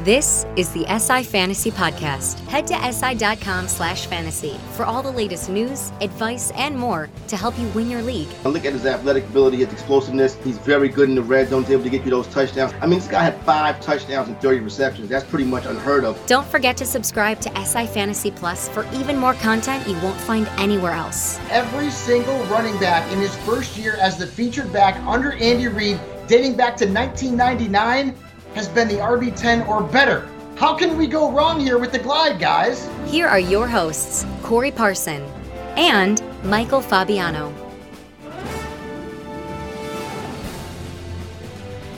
This is the SI Fantasy Podcast. Head to si.com slash fantasy for all the latest news, advice, and more to help you win your league. Look at his athletic ability, his explosiveness. He's very good in the red zone, He's able to get you those touchdowns. I mean, this guy had five touchdowns and 30 receptions. That's pretty much unheard of. Don't forget to subscribe to SI Fantasy Plus for even more content you won't find anywhere else. Every single running back in his first year as the featured back under Andy Reid, dating back to 1999, has been the RB10 or better. How can we go wrong here with the glide, guys? Here are your hosts, Corey Parson and Michael Fabiano.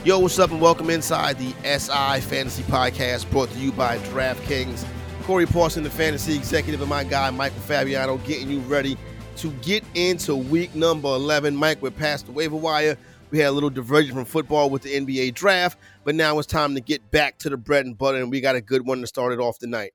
Yo, what's up, and welcome inside the SI Fantasy Podcast brought to you by DraftKings. Corey Parson, the fantasy executive, and my guy, Michael Fabiano, getting you ready to get into week number 11. Mike, we're past the waiver wire. We had a little diversion from football with the NBA draft, but now it's time to get back to the bread and butter, and we got a good one to start it off tonight.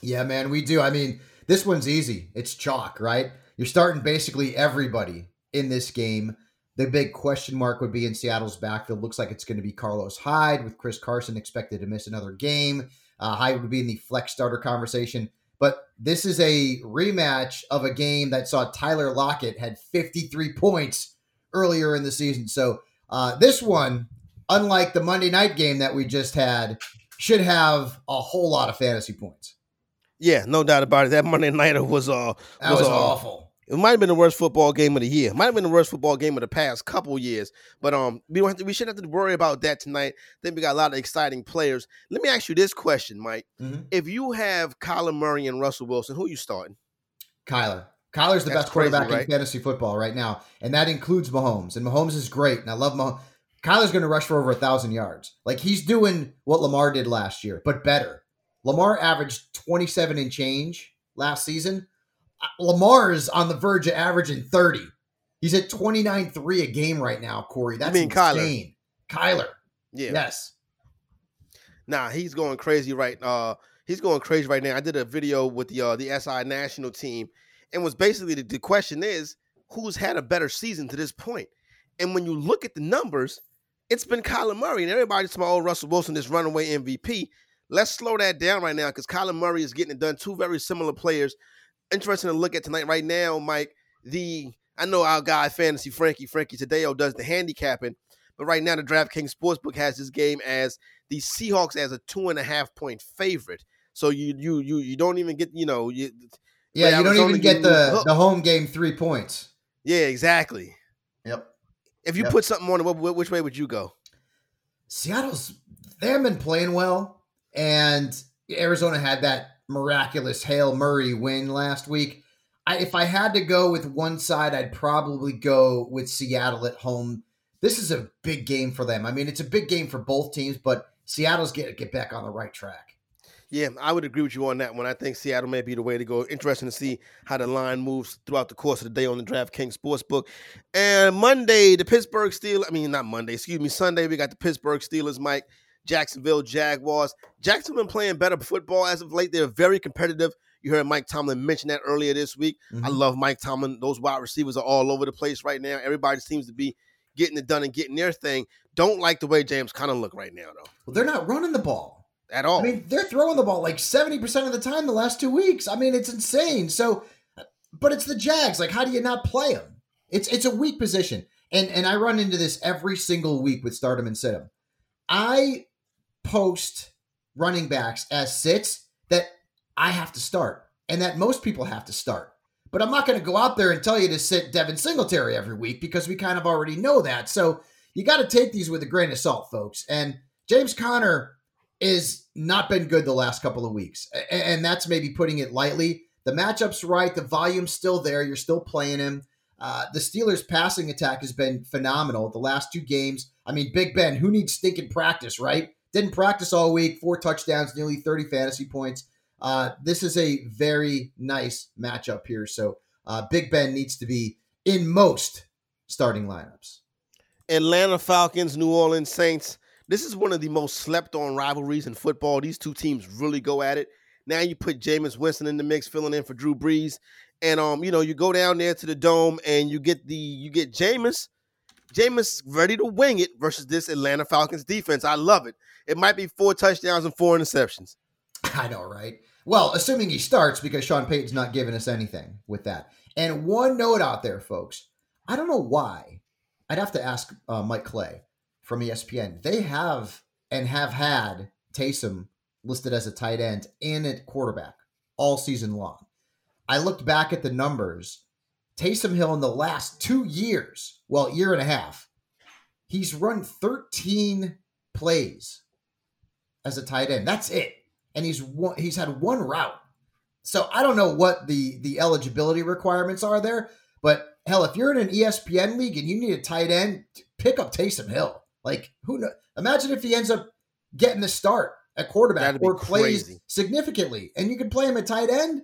Yeah, man, we do. I mean, this one's easy. It's chalk, right? You're starting basically everybody in this game. The big question mark would be in Seattle's backfield. Looks like it's going to be Carlos Hyde, with Chris Carson expected to miss another game. Uh, Hyde would be in the flex starter conversation. But this is a rematch of a game that saw Tyler Lockett had 53 points earlier in the season. So uh, this one, unlike the Monday night game that we just had, should have a whole lot of fantasy points. Yeah, no doubt about it. That Monday nighter was uh that was, was uh, awful. It might have been the worst football game of the year. Might have been the worst football game of the past couple years. But um, we don't have to, we shouldn't have to worry about that tonight. Then we got a lot of exciting players. Let me ask you this question, Mike: mm-hmm. If you have Kyler Murray and Russell Wilson, who are you starting? Kyler. Kyler's the That's best quarterback crazy, right? in fantasy football right now, and that includes Mahomes. And Mahomes is great, and I love Mahomes. Kyler's going to rush for over a thousand yards. Like he's doing what Lamar did last year, but better. Lamar averaged 27 and change last season. Uh, Lamar is on the verge of averaging 30. He's at 29-3 a game right now, Corey. That's you mean insane. Kyler? Kyler. Yeah. Yes. Nah, he's going crazy right uh he's going crazy right now. I did a video with the uh the SI national team and was basically the, the question is who's had a better season to this point? And when you look at the numbers, it's been Kyler Murray, and everybody's talking, old oh, Russell Wilson, this runaway MVP. Let's slow that down right now because Kyler Murray is getting it done. Two very similar players. Interesting to look at tonight. Right now, Mike, the I know our guy Fantasy Frankie, Frankie Taddeo does the handicapping, but right now the DraftKings Sportsbook has this game as the Seahawks as a two and a half point favorite. So you you you you don't even get you know you yeah, you don't even get the the home game three points. Yeah, exactly. Yep. If you yep. put something on it, which way would you go? Seattle's they haven't been playing well, and Arizona had that miraculous Hail Murray win last week. I, if I had to go with one side, I'd probably go with Seattle at home. This is a big game for them. I mean, it's a big game for both teams, but Seattle's get get back on the right track. Yeah, I would agree with you on that one. I think Seattle may be the way to go. Interesting to see how the line moves throughout the course of the day on the DraftKings Sportsbook. And Monday, the Pittsburgh Steelers, I mean, not Monday, excuse me, Sunday, we got the Pittsburgh Steelers, Mike, Jacksonville Jaguars. Jacksonville been playing better football as of late. They're very competitive. You heard Mike Tomlin mention that earlier this week. Mm-hmm. I love Mike Tomlin. Those wide receivers are all over the place right now. Everybody seems to be getting it done and getting their thing. Don't like the way James kind of look right now, though. Well, they're not running the ball. At all. I mean, they're throwing the ball like 70% of the time the last two weeks. I mean, it's insane. So, but it's the Jags. Like, how do you not play them? It's it's a weak position. And and I run into this every single week with stardom and sit 'em. I post running backs as sits that I have to start and that most people have to start. But I'm not going to go out there and tell you to sit Devin Singletary every week because we kind of already know that. So you got to take these with a grain of salt, folks. And James Conner is not been good the last couple of weeks. And that's maybe putting it lightly. The matchup's right. The volume's still there. You're still playing him. Uh, the Steelers' passing attack has been phenomenal the last two games. I mean, Big Ben, who needs stinking practice, right? Didn't practice all week, four touchdowns, nearly 30 fantasy points. Uh, this is a very nice matchup here. So uh, Big Ben needs to be in most starting lineups. Atlanta Falcons, New Orleans Saints. This is one of the most slept on rivalries in football. These two teams really go at it. Now you put Jameis Winston in the mix, filling in for Drew Brees, and um, you know, you go down there to the dome and you get the you get Jameis, Jameis ready to wing it versus this Atlanta Falcons defense. I love it. It might be four touchdowns and four interceptions. I know, right? Well, assuming he starts because Sean Payton's not giving us anything with that. And one note out there, folks. I don't know why. I'd have to ask uh, Mike Clay from ESPN. They have and have had Taysom listed as a tight end and at quarterback all season long. I looked back at the numbers. Taysom Hill in the last two years, well, year and a half, he's run 13 plays as a tight end. That's it. And he's one, he's had one route. So I don't know what the the eligibility requirements are there, but hell, if you're in an ESPN league and you need a tight end, pick up Taysom Hill. Like who know? Imagine if he ends up getting the start at quarterback or plays crazy. significantly, and you can play him at tight end,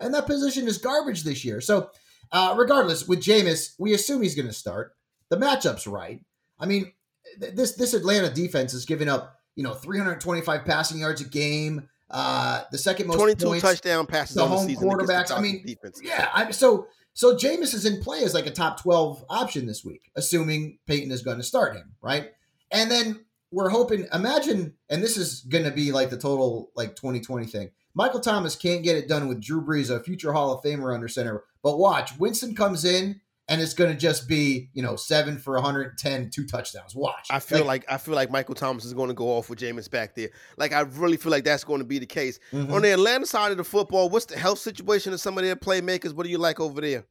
and that position is garbage this year. So, uh, regardless, with Jameis, we assume he's going to start. The matchup's right. I mean, th- this this Atlanta defense is giving up you know 325 passing yards a game. Uh, the second most 22 points, touchdown passes the home quarterbacks. I mean, defense. yeah. I, so so Jameis is in play as like a top 12 option this week, assuming Payton is going to start him, right? And then we're hoping. Imagine, and this is going to be like the total like 2020 thing. Michael Thomas can't get it done with Drew Brees, a future Hall of Famer under center. But watch, Winston comes in and it's going to just be you know seven for 110 two touchdowns watch i feel like, like i feel like michael thomas is going to go off with Jameis back there like i really feel like that's going to be the case mm-hmm. on the atlanta side of the football what's the health situation of some of their playmakers what do you like over there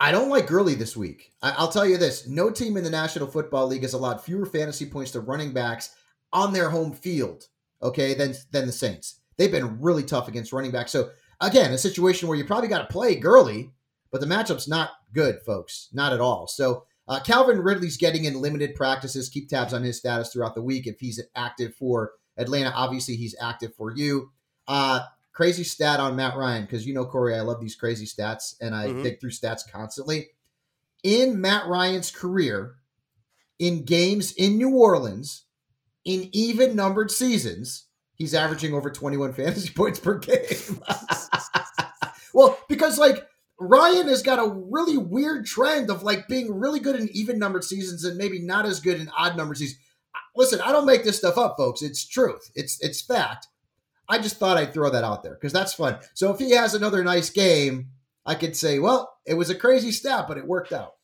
I don't like Gurley this week. I- will tell you this: no team in the National Football League has allowed fewer fantasy points to running backs on their home field. Okay, than than the Saints. They've been really tough against running backs. So again, a situation where you probably got to play Gurley but the matchup's not good, folks. Not at all. So uh, Calvin Ridley's getting in limited practices. Keep tabs on his status throughout the week. If he's active for Atlanta, obviously he's active for you. Uh, crazy stat on Matt Ryan, because you know, Corey, I love these crazy stats and I mm-hmm. dig through stats constantly. In Matt Ryan's career, in games in New Orleans, in even numbered seasons, he's averaging over 21 fantasy points per game. well, because like Ryan has got a really weird trend of like being really good in even numbered seasons and maybe not as good in odd numbered seasons. Listen, I don't make this stuff up, folks. It's truth. It's it's fact. I just thought I'd throw that out there because that's fun. So if he has another nice game, I could say, well, it was a crazy stat, but it worked out.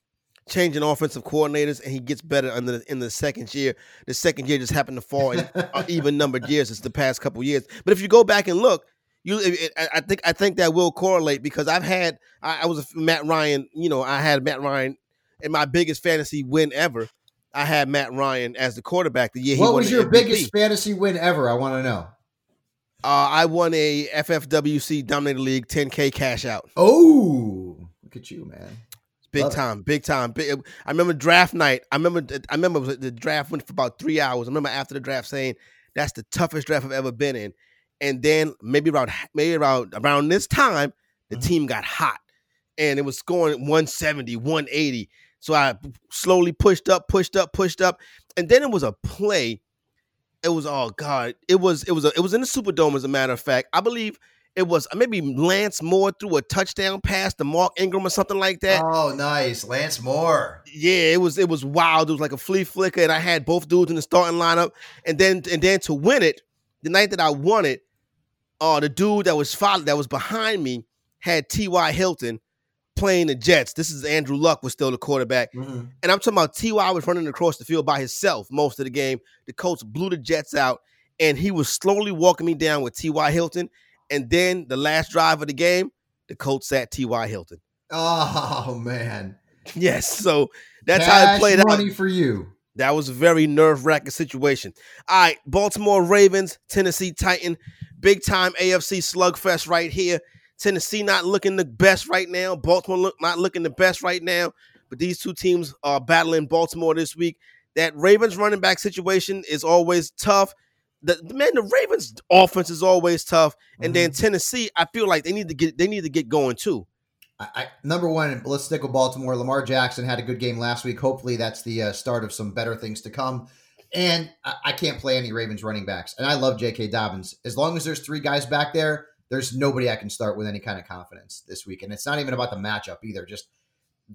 Changing offensive coordinators, and he gets better under the, in the second year. The second year just happened to fall in uh, even numbered years. It's the past couple years. But if you go back and look, you it, I think I think that will correlate because I've had I, I, was a Matt Ryan, you know, I had Matt Ryan in my biggest fantasy win ever. I had Matt Ryan as the quarterback the year. What was your MVP. biggest fantasy win ever? I want to know. Uh, I won a FFWC Dominator League 10K cash out. Oh, look at you, man! Big time, big time. Big, I remember draft night. I remember. I remember the draft went for about three hours. I remember after the draft saying, "That's the toughest draft I've ever been in." And then maybe around maybe around around this time the mm-hmm. team got hot and it was scoring 170 180 so i slowly pushed up pushed up pushed up and then it was a play it was oh god it was it was a, it was in the superdome as a matter of fact i believe it was maybe Lance Moore threw a touchdown pass to Mark Ingram or something like that. Oh, nice, Lance Moore. Yeah, it was it was wild. It was like a flea flicker, and I had both dudes in the starting lineup. And then and then to win it, the night that I won it, uh, the dude that was followed, that was behind me had T.Y. Hilton playing the Jets. This is Andrew Luck was still the quarterback. Mm-hmm. And I'm talking about T.Y. was running across the field by himself most of the game. The Colts blew the Jets out, and he was slowly walking me down with T.Y. Hilton. And then the last drive of the game, the Colts sat T.Y. Hilton. Oh man. Yes. So that's Cash how it played money out. for you. That was a very nerve wracking situation. All right, Baltimore Ravens, Tennessee Titan, big time AFC slugfest right here. Tennessee not looking the best right now. Baltimore look, not looking the best right now. But these two teams are battling Baltimore this week. That Ravens running back situation is always tough. The, man, the Ravens offense is always tough. And mm-hmm. then Tennessee, I feel like they need to get they need to get going too. I, number one, let's stick with Baltimore. Lamar Jackson had a good game last week. Hopefully, that's the uh, start of some better things to come. And I, I can't play any Ravens running backs. And I love J.K. Dobbins. As long as there's three guys back there, there's nobody I can start with any kind of confidence this week. And it's not even about the matchup either. Just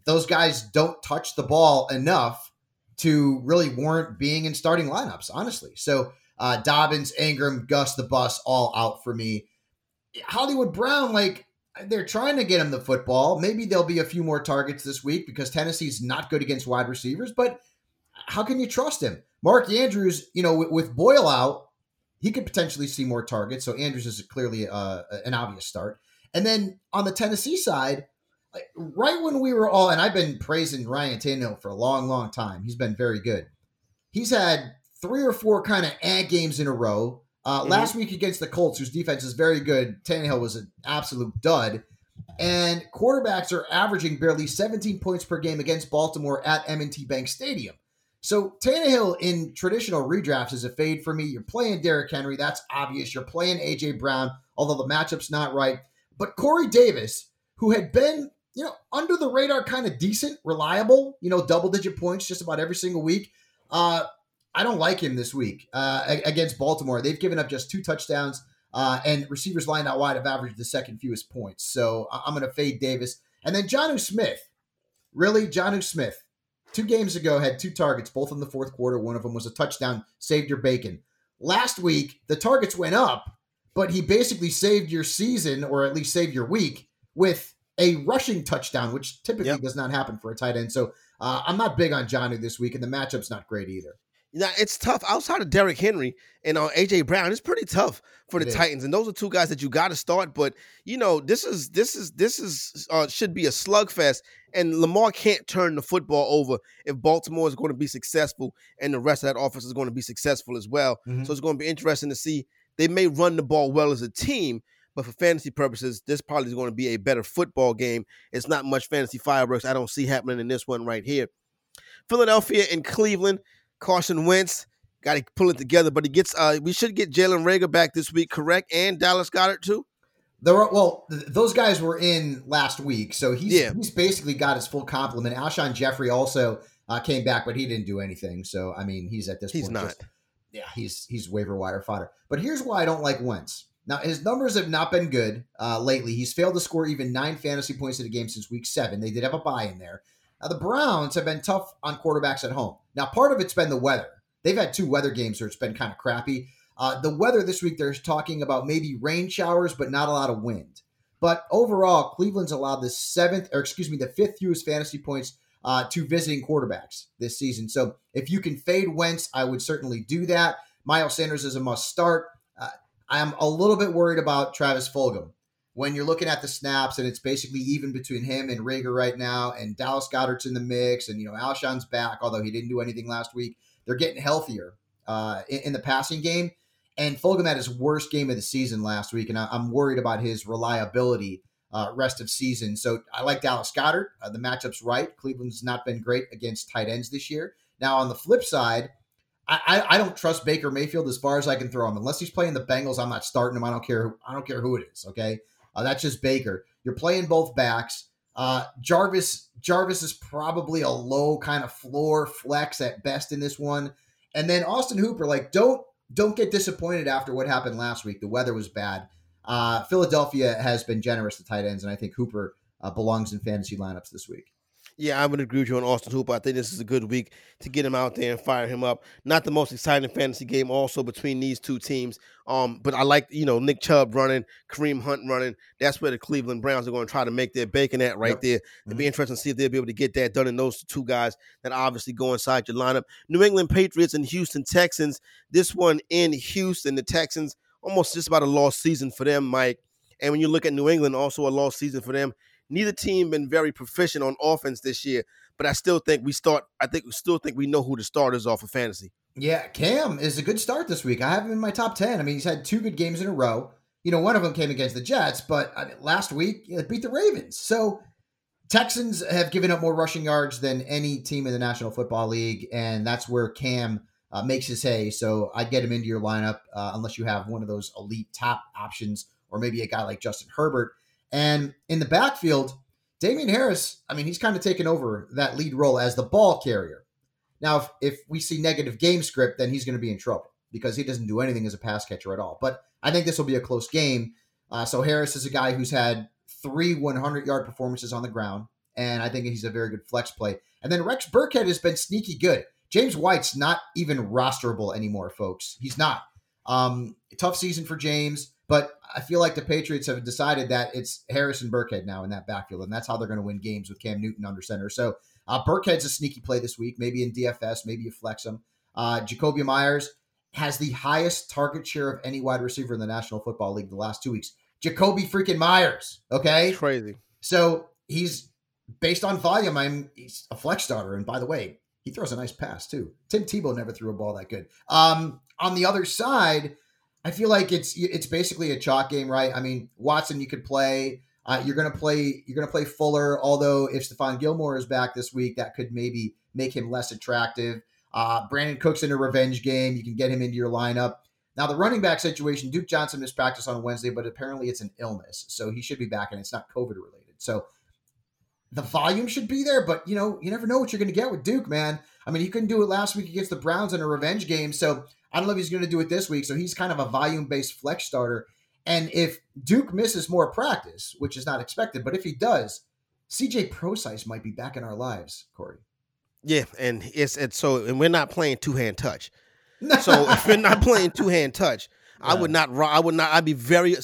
those guys don't touch the ball enough to really warrant being in starting lineups, honestly. So uh, Dobbins, Ingram, Gus, the bus, all out for me. Hollywood Brown, like they're trying to get him the football. Maybe there'll be a few more targets this week because Tennessee's not good against wide receivers, but how can you trust him? Mark Andrews, you know, with, with Boyle out, he could potentially see more targets. So Andrews is clearly uh, an obvious start. And then on the Tennessee side, right when we were all, and I've been praising Ryan Tannehill for a long, long time. He's been very good. He's had three or four kind of ad games in a row. Uh, mm-hmm. Last week against the Colts, whose defense is very good, Tannehill was an absolute dud. And quarterbacks are averaging barely 17 points per game against Baltimore at M&T Bank Stadium. So Tannehill in traditional redrafts is a fade for me. You're playing Derrick Henry, that's obvious. You're playing AJ Brown, although the matchup's not right. But Corey Davis, who had been, you know, under the radar, kind of decent, reliable, you know, double digit points just about every single week. Uh, I don't like him this week uh, against Baltimore. They've given up just two touchdowns, uh, and receivers lined out wide have averaged the second fewest points. So I'm going to fade Davis. And then Jonnu Smith. Really, Jonnu Smith two games ago had two targets, both in the fourth quarter. One of them was a touchdown, saved your bacon. Last week, the targets went up, but he basically saved your season or at least saved your week with a rushing touchdown, which typically yep. does not happen for a tight end. So uh, I'm not big on Jonnu this week, and the matchup's not great either. Now it's tough outside of Derrick Henry and uh, AJ Brown. It's pretty tough for the it Titans, and those are two guys that you got to start. But you know, this is this is this is uh, should be a slugfest, and Lamar can't turn the football over if Baltimore is going to be successful, and the rest of that offense is going to be successful as well. Mm-hmm. So it's going to be interesting to see. They may run the ball well as a team, but for fantasy purposes, this probably is going to be a better football game. It's not much fantasy fireworks I don't see happening in this one right here. Philadelphia and Cleveland. Carson Wentz got to pull it together, but he gets. Uh, we should get Jalen Reagor back this week, correct? And Dallas Goedert too. There were well, th- those guys were in last week, so he's yeah. he's basically got his full complement. Alshon Jeffery also uh, came back, but he didn't do anything. So I mean, he's at this he's point. not. Just, yeah, he's he's waiver wire fodder. But here's why I don't like Wentz. Now his numbers have not been good uh, lately. He's failed to score even nine fantasy points in a game since week seven. They did have a buy in there. Now, the Browns have been tough on quarterbacks at home. Now, part of it's been the weather. They've had two weather games where it's been kind of crappy. Uh, the weather this week, they're talking about maybe rain showers, but not a lot of wind. But overall, Cleveland's allowed the seventh, or excuse me, the fifth fewest fantasy points uh, to visiting quarterbacks this season. So if you can fade Wentz, I would certainly do that. Miles Sanders is a must start. Uh, I'm a little bit worried about Travis Fulgham when you're looking at the snaps and it's basically even between him and Reagor right now, and Dallas Goedert's in the mix, and you know Alshon's back, although he didn't do anything last week. They're getting healthier uh, in, in, the passing game, and Fulgham had his worst game of the season last week, and I, am worried about his reliability uh, rest of season. So I like Dallas Goedert. Uh, the matchup's right. Cleveland's not been great against tight ends this year. Now on the flip side. I, I, don't trust Baker Mayfield as far as I can throw him. Unless he's playing the Bengals, I'm not starting him. I don't care. I don't care who it is. Okay, uh, that's just Baker. You're playing both backs. Uh, Jarvis Jarvis is probably a low kind of floor flex at best in this one. And then Austin Hooper, like don't don't get disappointed after what happened last week. The weather was bad. Uh, Philadelphia has been generous to tight ends, and I think Hooper uh, belongs in fantasy lineups this week. Yeah, I would agree with you on Austin Hooper. I think this is a good week to get him out there and fire him up. Not the most exciting fantasy game also between these two teams. Um, but I like, you know, Nick Chubb running, Kareem Hunt running. That's where the Cleveland Browns are going to try to make their bacon at right yep. there. It'd be mm-hmm. interesting to see if they'll be able to get that done in those two guys that obviously go inside your lineup. New England Patriots and Houston Texans. This one in Houston, the Texans almost just about a lost season for them, Mike. And when you look at New England, also a lost season for them. Neither team been very proficient on offense this year, but I still think we start. I think we still think we know who the starters are for fantasy. Yeah, Cam is a good start this week. I have him in my top ten. I mean, he's had two good games in a row. You know, one of them came against the Jets, but I mean, last week it beat the Ravens. So Texans have given up more rushing yards than any team in the National Football League, and that's where Cam uh, makes his hay. So I'd get him into your lineup uh, unless you have one of those elite top options, or maybe a guy like Justin Herbert. And in the backfield, Damien Harris, I mean, he's kind of taken over that lead role as the ball carrier. Now, if, if we see negative game script, then he's going to be in trouble because he doesn't do anything as a pass catcher at all. But I think this will be a close game. Uh, so Harris is a guy who's had three 100 yard performances on the ground, and I think he's a very good flex play. And then Rex Burkhead has been sneaky good. James White's not even rosterable anymore, folks. He's not. Um, tough season for James. But I feel like the Patriots have decided that it's Harris and Burkhead now in that backfield, and that's how they're going to win games with Cam Newton under center. So uh, Burkhead's a sneaky play this week, maybe in DFS, maybe you flex him. Uh, Jakobi Meyers has the highest target share of any wide receiver in the National Football League the last two weeks. Jakobi freaking Meyers, okay? Crazy. So he's based on volume. I'm he's a flex starter, and by the way, he throws a nice pass too. Tim Tebow never threw a ball that good. Um, on the other side I feel like it's it's basically a chalk game, right? I mean, Watson, you could play. Uh, you're gonna play. You're gonna play Fuller. Although if Stephon Gilmore is back this week, that could maybe make him less attractive. Uh, Brandin Cooks in a revenge game. You can get him into your lineup. Now the running back situation. Duke Johnson missed practice on Wednesday, but apparently it's an illness, so he should be back, and it's not COVID related. So the volume should be there, but you know, you never know what you're going to get with Duke, man. I mean, he couldn't do it last week against the Browns in a revenge game, so I don't know if he's going to do it this week. So he's kind of a volume based flex starter. And if Duke misses more practice, which is not expected, but if he does, CJ Prosise might be back in our lives, Corey. Yeah, and it's and so and we're not playing two hand touch. So if we're not playing two hand touch, yeah. I would not. I would not. I'd be very.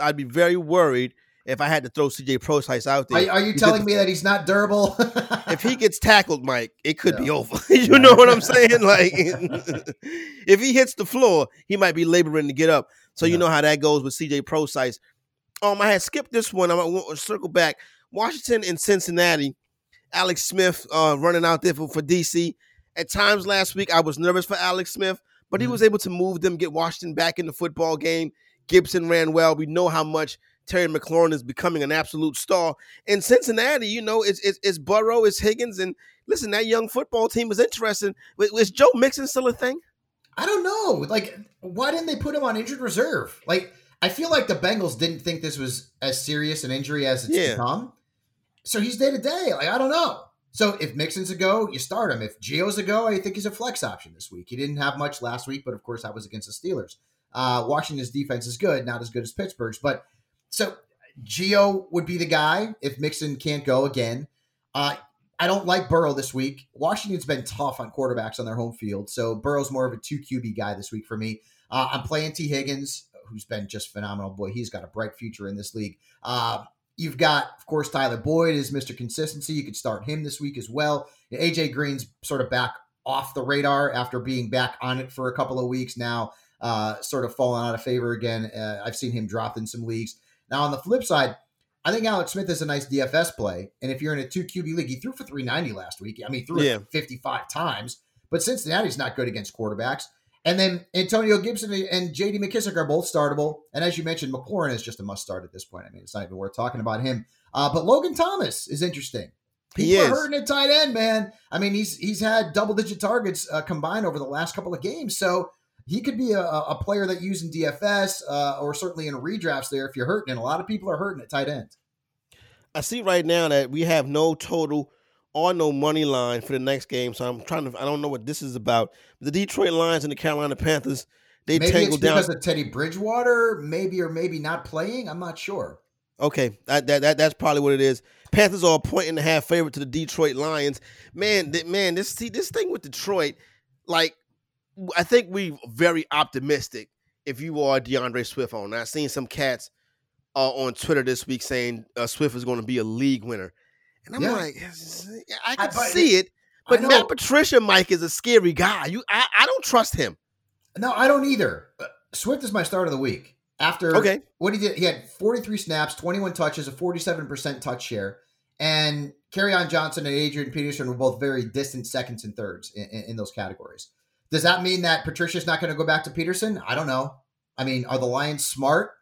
I'd be very worried if I had to throw CJ Prosise out there. Are, are you telling me that he's not durable? if he gets tackled, Mike, it could be over. you know what I'm saying? Like, if he hits the floor, he might be laboring to get up. So you know how that goes with CJ Prosise. Um, I had skipped this one. I'm gonna circle back. Washington and Cincinnati. Alex Smith uh, running out there for, for DC. At times last week, I was nervous for Alex Smith, but he mm-hmm. was able to move them, get Washington back in the football game. Gibson ran well. We know how much Terry McLaurin is becoming an absolute star. In Cincinnati, you know, it's, it's, it's Burrow, it's Higgins, and listen, that young football team is interesting. Was Joe Mixon still a thing? I don't know. Like, why didn't they put him on injured reserve? Like, I feel like the Bengals didn't think this was as serious an injury as it's yeah. become. So he's day to day. Like, I don't know. So if Mixon's a go, you start him. If Gio's a go, I think he's a flex option this week. He didn't have much last week, but of course that was against the Steelers. Uh, Washington's defense is good, not as good as Pittsburgh's, but so Gio would be the guy if Mixon can't go again. Uh, I don't like Burrow this week. Washington's been tough on quarterbacks on their home field, so Burrow's more of a two QB guy this week for me. Uh, I'm playing Tee Higgins, who's been just phenomenal. Boy, he's got a bright future in this league. Uh, you've got, of course, Tyler Boyd is Mr. Consistency. You could start him this week as well. AJ Green's sort of back off the radar after being back on it for a couple of weeks now, uh, sort of falling out of favor again. Uh, I've seen him drop in some leagues. Now, on the flip side, I think Alex Smith is a nice DFS play. And if you're in a two QB league, he threw for 390 last week. I mean, threw yeah. it 55 times, but Cincinnati's not good against quarterbacks. And then Antonio Gibson and JD McKissic are both startable. And as you mentioned, McLaurin is just a must start at this point. I mean, it's not even worth talking about him. Uh, but Logan Thomas is interesting. People he are hurting at tight end, man. I mean, he's he's had double digit targets uh, combined over the last couple of games. So he could be a, a player that use in DFS uh, or certainly in redrafts there if you're hurting. And a lot of people are hurting at tight end. I see right now that we have no total or no money line for the next game. So I'm trying to, I don't know what this is about. The Detroit Lions and the Carolina Panthers, they maybe tangled it's because down. of Teddy Bridgewater, maybe or maybe not playing. I'm not sure. Okay, that, that, that that's probably what it is. Panthers are a point and a half favorite to the Detroit Lions. Man, th- man, this see this thing with Detroit, like I think we very optimistic if you are D'Andre Swift on. I've seen some cats uh, on Twitter this week saying uh, Swift is going to be a league winner, and I'm Yeah. like, I can I- see it, but Matt Patricia, Mike, is a scary guy. You, I, I don't trust him. No, I don't either. Uh, Swift is my start of the week. After Okay. what he did, he had 43 snaps, 21 touches, a 47% touch share, and on Johnson and Adrian Peterson were both very distant seconds and thirds in, in, in those categories. Does that mean that Patricia's not going to go back to Peterson? I don't know. I mean, are the Lions smart?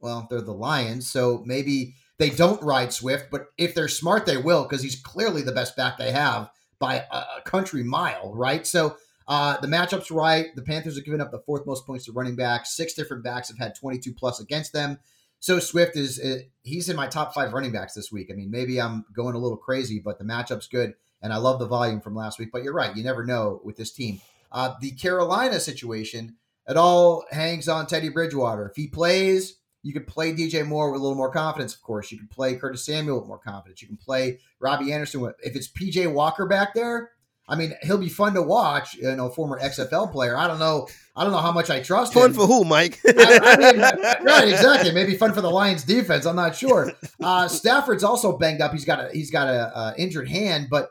Well, they're the Lions, so maybe they don't ride Swift, but if they're smart, they will because he's clearly the best back they have by a, country mile, right? So uh, the matchup's right. The Panthers have given up the fourth most points to running backs. Six different backs have had 22 plus against them. So Swift is uh, he's in my top five running backs this week. I mean, maybe I'm going a little crazy, but the matchup's good, and I love the volume from last week. But you're right; you never know with this team. Uh, the Carolina situation, it all hangs on Teddy Bridgewater. If he plays, you could play DJ Moore with a little more confidence. Of course, you can play Curtis Samuel with more confidence. You can play Robby Anderson with. If it's PJ Walker back there, I mean, he'll be fun to watch. You know, former XFL player. I don't know. I don't know how much I trust Fun him. for who, Mike? I, I mean, right, exactly. Maybe fun for the Lions defense. I'm not sure. Uh, Stafford's also banged up. He's got a he's got a uh, injured hand, but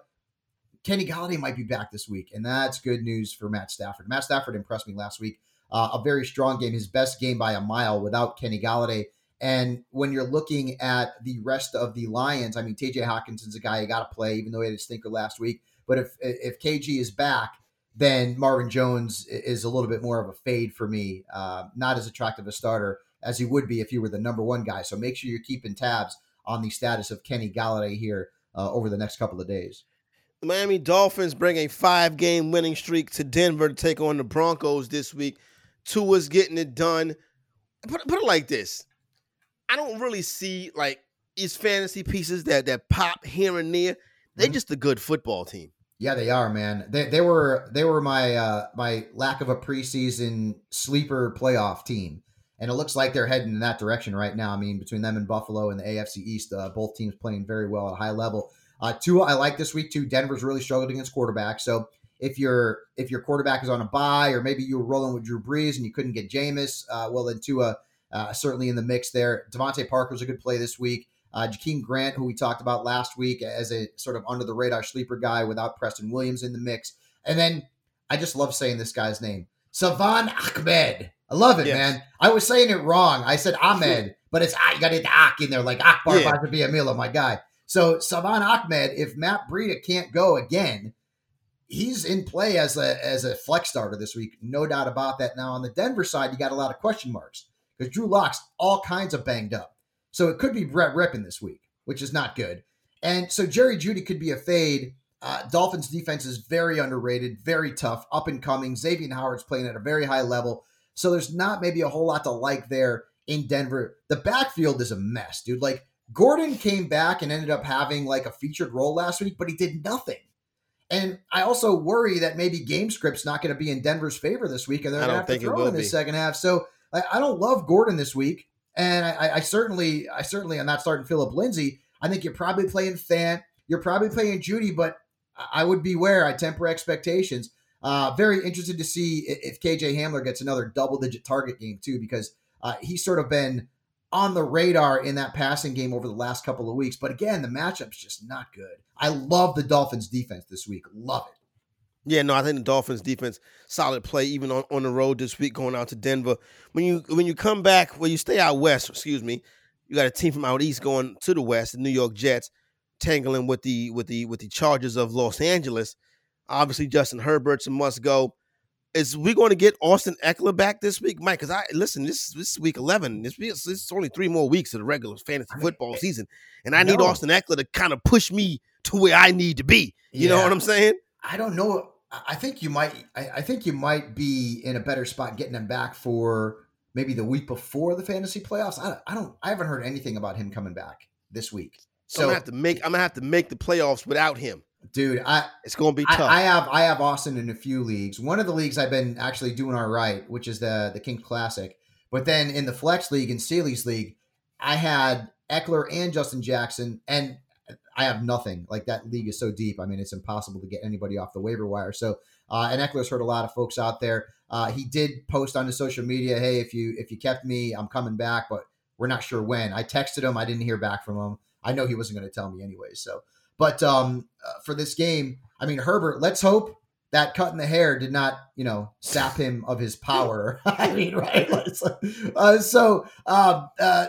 Kenny Golladay might be back this week, and that's good news for Matt Stafford. Matt Stafford impressed me last week. Uh, a very strong game, his best game by a mile without Kenny Golladay. And when you're looking at the rest of the Lions, I mean, TJ Hockenson's a guy you got to play, even though he had a stinker last week. But if if KG is back, then Marvin Jones is a little bit more of a fade for me. Uh, not as attractive a starter as he would be if you were the number one guy. So make sure you're keeping tabs on the status of Kenny Golladay here uh, over the next couple of days. The Miami Dolphins bring a five game winning streak to Denver to take on the Broncos this week. Tua's getting it done. Put, put it like this I don't really see like these fantasy pieces that, that pop here and there. They're Mhm. just a good football team. Yeah, they are, man. They, they were they were my uh, my lack of a preseason sleeper playoff team, and it looks like they're heading in that direction right now. I mean, between them and Buffalo and the AFC East, uh, both teams playing very well at a high level. Uh, Tua, I like this week too. Denver's really struggled against quarterbacks, so if your if your quarterback is on a bye, or maybe you were rolling with Drew Brees and you couldn't get Jameis, uh, well then Tua uh, certainly in the mix there. DeVante Parker's a good play this week. Uh, Jakeem Grant, who we talked about last week as a sort of under the radar sleeper guy without Preston Williams in the mix. And then I just love saying this guy's name, Salvon Ahmed. I love it, Yes. man. I was saying it wrong. I said Ahmed, but it's ah, you got to get the Ak in there, like Akbar Yeah. yeah. Amila, my guy. So Salvon Ahmed, if Matt Breida can't go again, he's in play as a as a flex starter this week, no doubt about that. Now on the Denver side, you got a lot of question marks because Drew Lock's all kinds of banged up, so it could be Brett Rypien this week, which is not good. And so Jerry Jeudy could be a fade. Uh, Dolphins defense is very underrated, very tough, up and coming. Xavien Howard's playing at a very high level, so there's not maybe a whole lot to like there in Denver. The backfield is a mess, dude. Like Gordon came back and ended up having like a featured role last week, but he did nothing. And I also worry that maybe game script's not going to be in Denver's favor this week, and they're going to have to throw in the second half. So I, I don't love Gordon this week, and I, I certainly, I certainly am not starting Phillip Lindsay. I think you're probably playing Fant, you're probably playing Jeudy, but I- would beware. I temper expectations. Uh, very interested to see i- if KJ Hamler gets another double-digit target game too, because uh, he's sort of been on the radar in that passing game over the last couple of weeks. But again, the matchup's just not good. I love the Dolphins defense this week. Love it. Yeah, no, I think the Dolphins defense solid play even on, on the road this week going out to Denver. When you when you come back, when you stay out west, excuse me, you got a team from out east going to the west, the New York Jets, tangling with the with the with the Chargers of Los Angeles. Obviously, Justin Herbert's a must go. Is we going to get Austin Ekeler back this week, Mike? Because I listen, this this is week eleven. This this is only three more weeks of the regular fantasy football season, and I, I need. Austin Ekeler to kind of push me to where I need to be. You know what I'm saying? I don't know. I think you might. I I think you might be in a better spot getting him back for maybe the week before the fantasy playoffs. I, I don't. I haven't heard anything about him coming back this week. So I'm gonna have to make I'm gonna have to make the playoffs without him. Dude, I It's gonna be tough. I have I have Austin in a few leagues. One of the leagues I've been actually doing all right, which is the the Kings Classic. But then in the Flex League and Sealy's League, I had Ekeler and Justin Jackson, and I have nothing. Like that league is so deep. I mean, it's impossible to get anybody off the waiver wire. So, uh, and Ekeler's hurt a lot of folks out there. Uh, he did post on his social media, "Hey, if you if you kept me, I'm coming back, but we're not sure when." I texted him. I didn't hear back from him. I know he wasn't going to tell me anyway. So, but um, uh, for this game, I mean, Herbert. Let's hope that cut in the hair did not, you know, sap him of his power. I mean, right? Uh, so, uh, uh,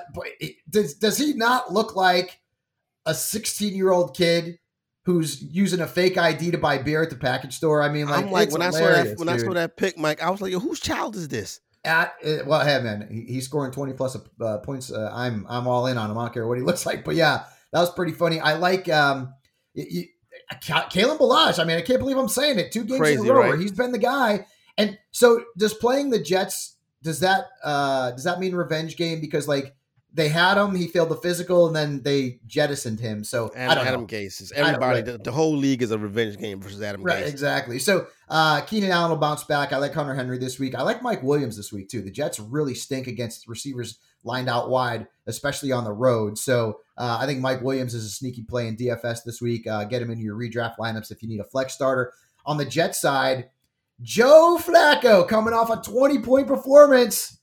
does does he not look like a 16 year old kid who's using a fake ID to buy beer at the package store. I mean, like, like when I saw that when dude. I saw that pick, Mike, I was like, whose child is this? At uh, well, hey man, he, he's scoring 20 plus uh, points. Uh, I'm I'm all in on him. I don't care what he looks like, but yeah, that was pretty funny. I like um, you, Kalen Ballage. I mean, I can't believe I'm saying it. Two games Crazy, in a row right? where he's been the guy. And so, does playing the Jets does that uh does that mean revenge game? Because like they had him. He failed the physical, and then they jettisoned him. So Adam, I don't Adam. Gase is everybody. The, the, whole league is a revenge game versus Adam right, Gase. Exactly. So uh, Keenan Allen will bounce back. I like Hunter Henry this week. I like Mike Williams this week too. The Jets really stink against receivers lined out wide, especially on the road. So uh, I think Mike Williams is a sneaky play in DFS this week. Uh, get him into your redraft lineups if you need a flex starter. On the Jet side, Joe Flacco coming off a 20 point performance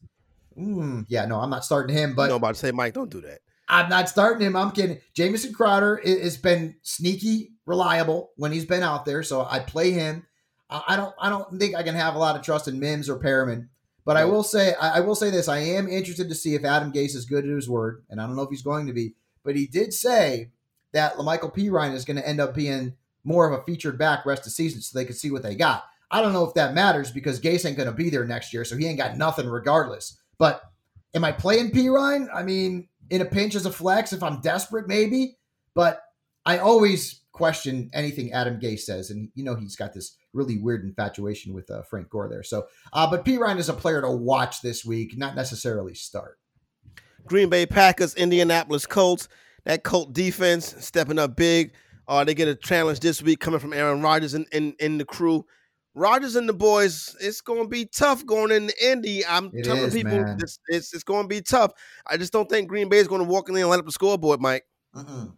Mm, yeah, no, I'm not starting him. But nobody say, Mike, don't do that. I'm not starting him. I'm kidding. Jamison Crowder has been sneaky reliable when he's been out there, so I play him. I don't. I don't think I can have a lot of trust in Mims or Perriman. But I will say, I will say this: I am interested to see if Adam Gase is good at his word, and I don't know if he's going to be. But he did say that La'Mical Perine is going to end up being more of a featured back rest of the season, so they can see what they got. I don't know if that matters because Gase ain't going to be there next year, so he ain't got nothing regardless. But am I playing Perine? I mean, in a pinch as a flex, if I'm desperate, maybe. But I always question anything Adam Gase says, and you know he's got this really weird infatuation with uh, Frank Gore there. So, uh, but Perine is a player to watch this week, not necessarily start. Green Bay Packers, Indianapolis Colts. That Colt defense stepping up big. Uh, they get a challenge this week coming from Aaron Rodgers and in, in, in the crew. Rodgers and the boys, it's going to be tough going into Indy. I'm it telling is, people it's, it's, it's going to be tough. I just don't think Green Bay is going to walk in there and light up the scoreboard, Mike. Mm-mm.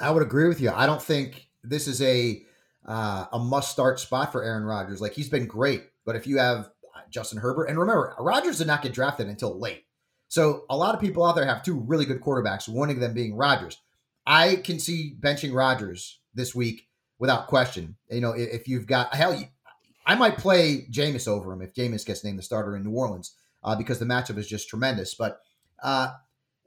I would agree with you. I don't think this is a uh, a must start spot for Aaron Rodgers. Like he's been great, but if you have uh, Justin Herbert, and remember, Rodgers did not get drafted until late. So a lot of people out there have two really good quarterbacks, one of them being Rodgers. I can see benching Rodgers this week without question. You know, if you've got hell, I might play Jameis over him if Jameis gets named the starter in New Orleans uh, because the matchup is just tremendous. But uh,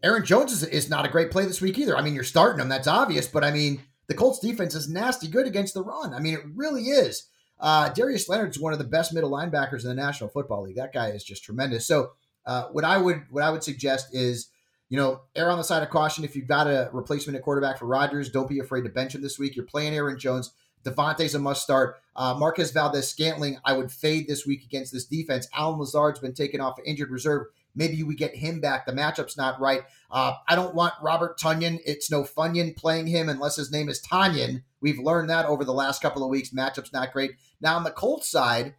Aaron Jones is, is not a great play this week either. I mean, you're starting him, that's obvious, but I mean, the Colts defense is nasty good against the run. I mean, it really is. Uh, Darius Leonard's one of the best middle linebackers in the National Football League. That guy is just tremendous. So, uh, what I would what I would suggest is, you know, err on the side of caution. If you've got a replacement at quarterback for Rodgers, don't be afraid to bench him this week. You're playing Aaron Jones. Davante's a must start. Uh, Marquez Valdes Scantling, I would fade this week against this defense. Allen Lazard's been taken off injured reserve. Maybe we get him back. The matchup's not right. Uh, I don't want Robert Tonyan. It's no Funyan playing him unless his name is Tanyan. We've learned that over the last couple of weeks. Matchup's not great. Now on the Colts side,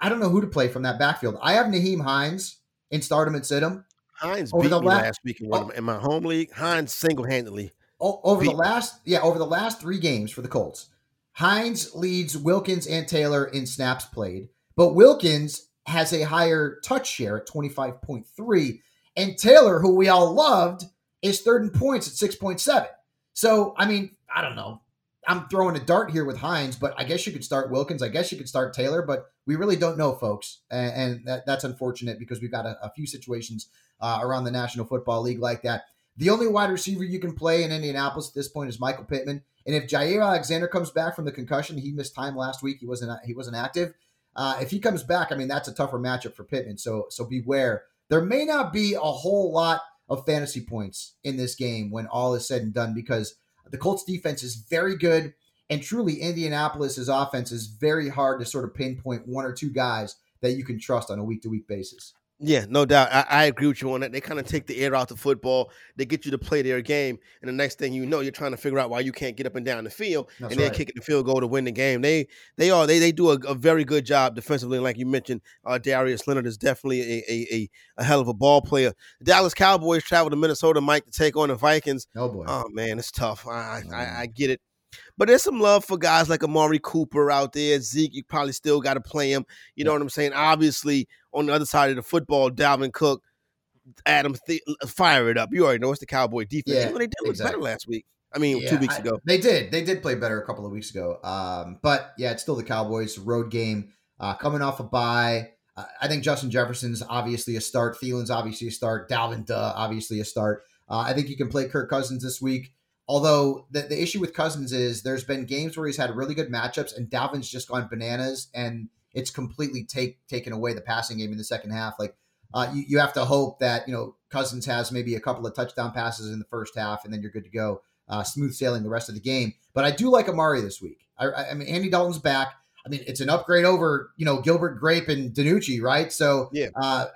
I don't know who to play from that backfield. I have Nyheim Hines in stardom and sit him. Hines over beat the me last, last week in, oh, in my home league. Hines single handedly over the last yeah over the last three games for the Colts, Hines leads Wilkins and Taylor in snaps played, but Wilkins has a higher touch share at twenty five point three, and Taylor, who we all loved, is third in points at six point seven. So I mean, I don't know. I'm throwing a dart here with Hines, but I guess you could start Wilkins. I guess you could start Taylor, but we really don't know, folks, and, and that, that's unfortunate because we've got a, a few situations uh, around the National Football League like that. The only wide receiver you can play in Indianapolis at this point is Michael Pittman. And if Jaire Alexander comes back from the concussion, he missed time last week. He wasn't he wasn't active. Uh, if he comes back, I mean that's a tougher matchup for Pittman. So so beware. There may not be a whole lot of fantasy points in this game when all is said and done because the Colts defense is very good and truly Indianapolis's offense is very hard to sort of pinpoint one or two guys that you can trust on a week to week basis. Yeah, no doubt. I, I, agree with you on that. They kind of take the air out of football. They get you to play their game, and the next thing you know, you're trying to figure out why you can't get up and down the field, That's and they're kicking the field goal to win the game. They they are they they do a, a very good job defensively. Like you mentioned, uh, Darius Leonard is definitely a, a, a a hell of a ball player. The Dallas Cowboys travel to Minnesota, Mike, to take on the Vikings. Oh boy, oh man, it's tough. I I, I get it. But there's some love for guys like Amari Cooper out there. Zeke, you probably still got to play him. You know what I'm saying? Obviously, on the other side of the football, Dalvin Cook, Adam, Th- fire it up. You already know it's the Cowboy defense. Yeah, they did look exactly. better last week. I mean, yeah, two weeks ago. I, they did. They did play better a couple of weeks ago. Um, but yeah, it's still the Cowboys road game. Uh, coming off a bye. Uh, I think Justin Jefferson's obviously a start. Thielen's obviously a start. Dalvin, duh, obviously a start. Uh, I think you can play Kirk Cousins this week. Although the, the issue with Cousins is there's been games where he's had really good matchups and Dalvin's just gone bananas and it's completely take taken away the passing game in the second half. Like uh, you, you have to hope that you know Cousins has maybe a couple of touchdown passes in the first half and then you're good to go. Uh, smooth sailing the rest of the game. But I do like Amari this week. I, I mean, Andy Dalton's back. I mean, it's an upgrade over you know Gilbert Grape and DiNucci, right? So yeah, uh,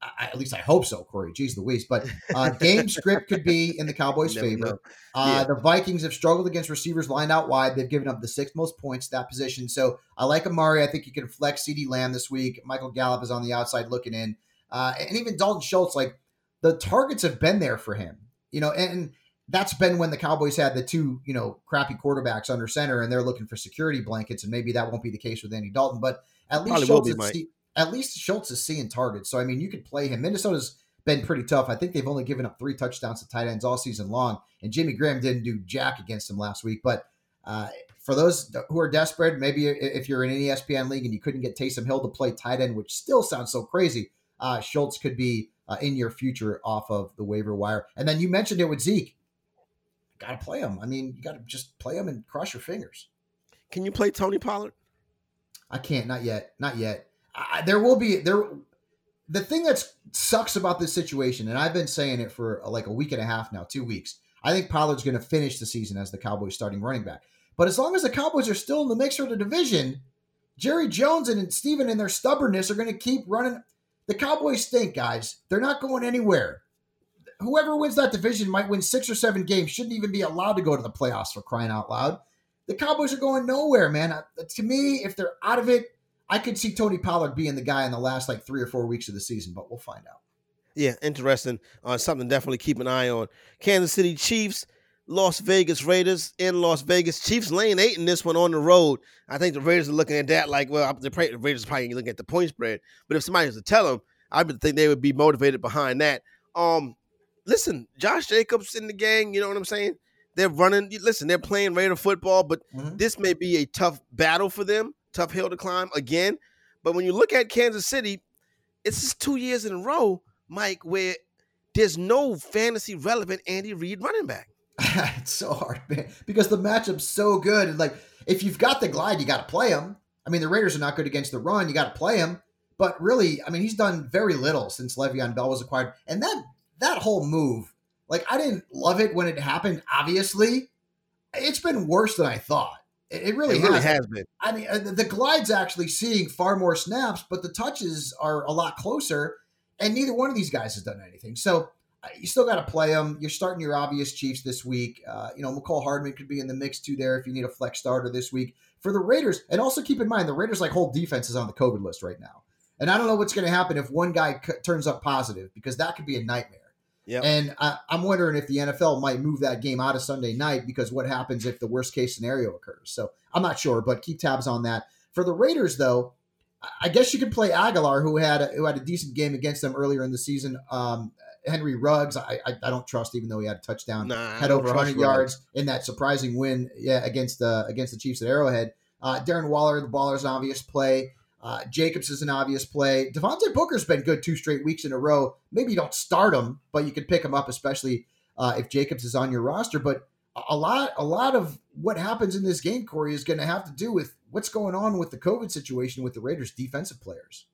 I, at least I hope so, Corey. Jeez Louise. But uh, game script could be in the Cowboys' favor. Uh, yeah. The Vikings have struggled against receivers lined out wide. They've given up the sixth most points to that position. So I like Amari. I think you can flex CeeDee Lamb this week. Michael Gallup is on the outside looking in. Uh, and even Dalton Schultz, like the targets have been there for him, you know, and that's been when the Cowboys had the two, you know, crappy quarterbacks under center and they're looking for security blankets. And maybe that won't be the case with Andy Dalton, but at least Schultz be, at least Schultz is seeing targets. So I mean, you could play him. Minnesota's been pretty tough. I think they've only given up three touchdowns to tight ends all season long, and Jimmy Graham didn't do jack against them last week. But uh, for those who are desperate, maybe if you're in an ESPN league and you couldn't get Taysom Hill to play tight end, which still sounds so crazy, uh, Schultz could be uh, in your future off of the waiver wire. And then you mentioned it with Zeke. Got to play him. I mean, you got to just play him and cross your fingers. Can you play Tony Pollard? I can't. Not yet. Not yet. I, there will be there. The thing that sucks about this situation, and I've been saying it for like a week and a half now, two weeks. I think Pollard's going to finish the season as the Cowboys' starting running back. But as long as the Cowboys are still in the mix for the division, Jerry Jones and Steven and their stubbornness are going to keep running. The Cowboys stink, guys. They're not going anywhere. Whoever wins that division might win six or seven games, shouldn't even be allowed to go to the playoffs for crying out loud. The Cowboys are going nowhere, man. Uh, to me, if they're out of it, I could see Tony Pollard being the guy in the last like three or four weeks of the season, but we'll find out. Yeah, interesting. Uh, something definitely keep an eye on. Kansas City Chiefs, Las Vegas Raiders in Las Vegas. Chiefs lane eight in this one on the road. I think the Raiders are looking at that like, well, the Raiders are probably looking at the point spread. But if somebody was to tell them, I would think they would be motivated behind that. Um, listen, Josh Jacobs in the gang. You know what I'm saying? They're running. Listen, they're playing Raider football, but mm-hmm. this may be a tough battle for them tough hill to climb again. But when you look at Kansas City, it's just two years in a row, Mike, where there's no fantasy relevant Andy Reid running back. it's so hard, man, because the matchup's so good. And like, if you've got the Clyde, you got to play him. I mean, the Raiders are not good against the run. You got to play him. But really, I mean, he's done very little since Le'Veon Bell was acquired. And that that whole move, like, I didn't love it when it happened. Obviously, it's been worse than I thought. It really, it really has. been. I mean, the Clyde's actually seeing far more snaps, but the touches are a lot closer, and neither one of these guys has done anything. So uh, you still got to play them. You're starting your obvious Chiefs this week. Uh, you know, Mecole Hardman could be in the mix too there if you need a flex starter this week for the Raiders. And also keep in mind the Raiders' like whole defense is on the COVID list right now, and I don't know what's going to happen if one guy c- turns up positive because that could be a nightmare. Yep. And I, am wondering if the NFL might move that game out of Sunday night because what happens if the worst case scenario occurs? So I'm not sure, but keep tabs on that. For the Raiders, though, I guess you could play Agholor, who had a, who had a decent game against them earlier in the season. Um, Henry Ruggs, I, I, I don't trust, even though he had a touchdown, nah, had over 100 yards in that surprising win, yeah, against the against the Chiefs at Arrowhead. Uh, Darren Waller, the baller's obvious play. Uh, Jacobs is an obvious play. Devontae Booker's been good two straight weeks in a row. Maybe you don't start him, but you could pick him up, especially uh, if Jacobs is on your roster. But a lot, a lot of what happens in this game, Corey, is going to have to do with what's going on with the COVID situation with the Raiders' defensive players.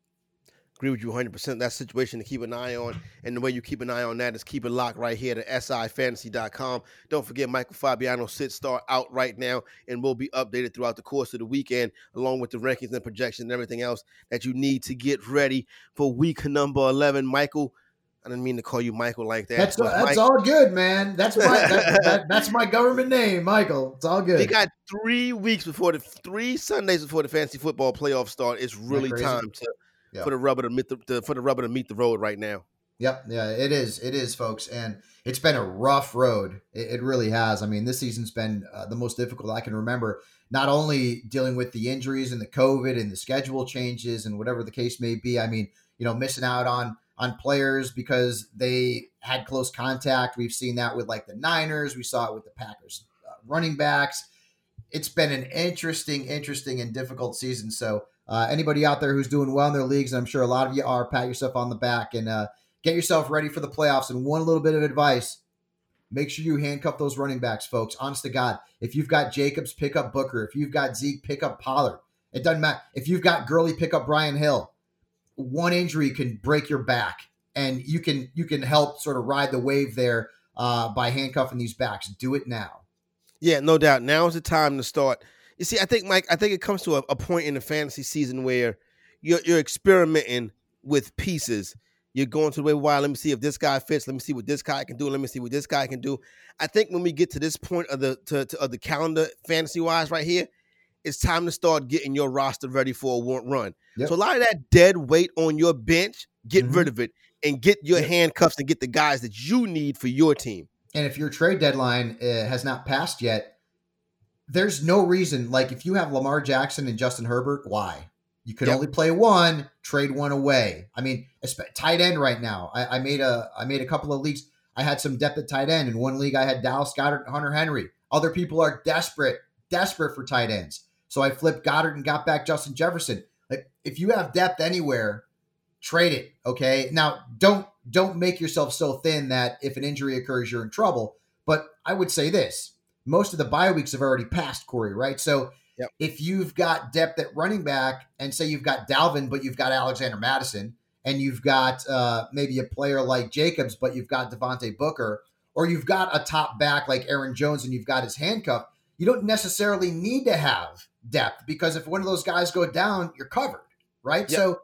Agree with you 100%. That situation to keep an eye on. And the way you keep an eye on that is keep it locked right here to sifantasy.com. Don't forget, Michael Fabiano sit star out right now and will be updated throughout the course of the weekend, along with the rankings and projections and everything else that you need to get ready for week number 11. Michael, I didn't mean to call you Michael like that. That's that's Mike, all good, man. That's my that, that, that's my government name, Michael. It's all good. We got three weeks before the three Sundays before the fantasy football playoff start. It's really time to yep. for the rubber to meet the, the for the rubber to meet the road right now. Yep, yeah, it is. It is, folks, and it's been a rough road. It, it really has. I mean, this season's been uh, the most difficult I can remember. Not only dealing with the injuries and the COVID and the schedule changes and whatever the case may be. I mean, you know, missing out on on players because they had close contact. We've seen that with like the Niners. We saw it with the Packers uh, running backs. It's been an interesting, interesting, and difficult season. So uh, anybody out there who's doing well in their leagues, and I'm sure a lot of you are, pat yourself on the back and uh, get yourself ready for the playoffs. And one little bit of advice make sure you handcuff those running backs, folks. Honest to God, if you've got Jacobs, pick up Booker. If you've got Zeke, pick up Pollard. It doesn't matter. If you've got Gurley, pick up Brian Hill. One injury can break your back, and you can you can help sort of ride the wave there uh, by handcuffing these backs. Do it now. Yeah, no doubt. Now is the time to start you see, I think Mike, I think it comes to a, a point in the fantasy season where you're you're experimenting with pieces. You're going to the way, wow, let me see if this guy fits. Let me see what this guy can do. Let me see what this guy can do. I think when we get to this point of the to, to, of the calendar, fantasy wise, right here, it's time to start getting your roster ready for a run. Yep. So a lot of that dead weight on your bench, get mm-hmm. rid of it and get your yep. handcuffs and get the guys that you need for your team. And if your trade deadline uh, has not passed yet, there's no reason. Like if you have Lamar Jackson and Justin Herbert, why? You could yep. only play one, trade one away. I mean, tight end right now. I, I, made a I made a couple of leagues. I had some depth at tight end. In one league, I had Dallas Goedert, Hunter Henry. Other people are desperate, desperate for tight ends. So I flipped Goedert and got back Justin Jefferson. Like if you have depth anywhere, trade it. Okay. Now don't don't make yourself so thin that if an injury occurs, you're in trouble. But I would say this: most of the bye weeks have already passed, Corey, right? So yep. if you've got depth at running back and say you've got Dalvin, but you've got Alexander Mattison and you've got uh, maybe a player like Jacobs, but you've got Devontae Booker, or you've got a top back like Aaron Jones and you've got his handcuff, you don't necessarily need to have depth because if one of those guys go down, you're covered, right? Yep. So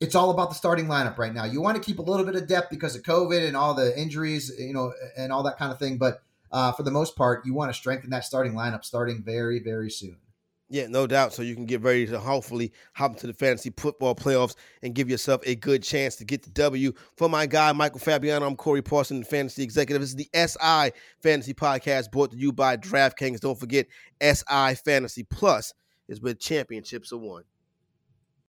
it's all about the starting lineup right now. You want to keep a little bit of depth because of COVID and all the injuries, you know, and all that kind of thing, but uh, for the most part, you want to strengthen that starting lineup starting very, very soon. Yeah, no doubt. So you can get ready to hopefully hop into the fantasy football playoffs and give yourself a good chance to get the W. For my guy, Michael Fabiano, I'm Corey Parson, the fantasy executive. This is the SI Fantasy Podcast brought to you by DraftKings. Don't forget, SI Fantasy Plus is where championships are won.